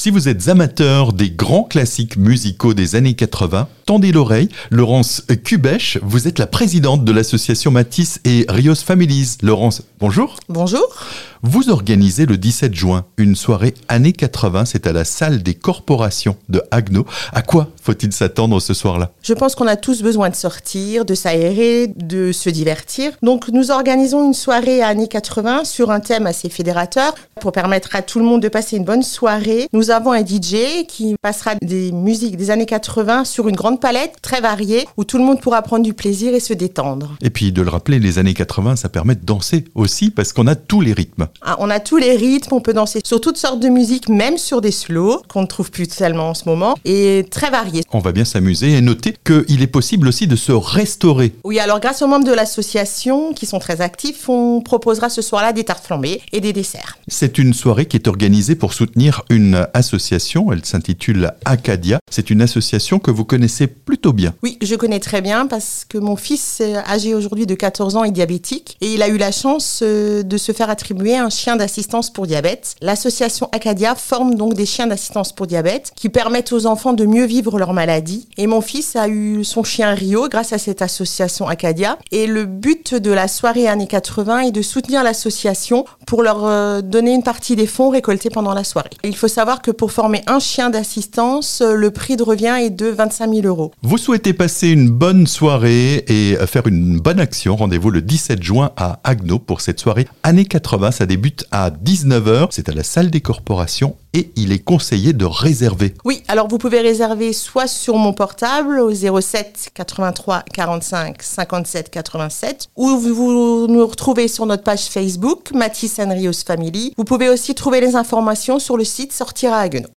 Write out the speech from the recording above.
Si vous êtes amateur des grands classiques musicaux des années 80, tendez l'oreille. Laurence Kubèche, vous êtes la présidente de l'association Matisse et Rios Families. Laurence, bonjour. Bonjour. Vous organisez le 17 juin une soirée années 80, c'est à la salle des corporations de Agno. À quoi faut-il s'attendre ce soir-là Je pense qu'on a tous besoin de sortir, de s'aérer, de se divertir. Donc nous organisons une soirée années 80 sur un thème assez fédérateur pour permettre à tout le monde de passer une bonne soirée. Nous avons un DJ qui passera des musiques des années 80 sur une grande palette très variée où tout le monde pourra prendre du plaisir et se détendre. Et puis de le rappeler, les années 80, ça permet de danser aussi parce qu'on a tous les rythmes. Ah, on a tous les rythmes, on peut danser sur toutes sortes de musiques, même sur des slows qu'on ne trouve plus tellement en ce moment et très variés. On va bien s'amuser et noter qu'il est possible aussi de se restaurer. Oui, alors grâce aux membres de l'association qui sont très actifs, on proposera ce soir-là des tartes flambées et des desserts. C'est une soirée qui est organisée pour soutenir une association, elle s'intitule Acadia. C'est une association que vous connaissez plutôt bien. Oui, je connais très bien parce que mon fils, âgé aujourd'hui de 14 ans, est diabétique et il a eu la chance euh, de se faire attribuer un chien d'assistance pour diabète. L'association Acadia forme donc des chiens d'assistance pour diabète qui permettent aux enfants de mieux vivre leur maladie. Et mon fils a eu son chien Rio grâce à cette association Acadia. Et le but de la soirée années 80 est de soutenir l'association pour leur euh, donner une partie des fonds récoltés pendant la soirée. Il faut savoir que pour former un chien d'assistance, euh, le prix de revient est de 25 000 euros. Vous souhaitez passer une bonne soirée et faire une bonne action. Rendez-vous le 17 juin à Agno pour cette soirée années 80. Ça débute à 19h. C'est à la salle des corporations et il est conseillé de réserver. Oui, alors vous pouvez réserver soit sur mon portable au 07 83 45 57 87 ou vous nous retrouvez sur notre page Facebook Matisse Rios Family. Vous pouvez aussi trouver les informations sur le site Sortir à Haguenau.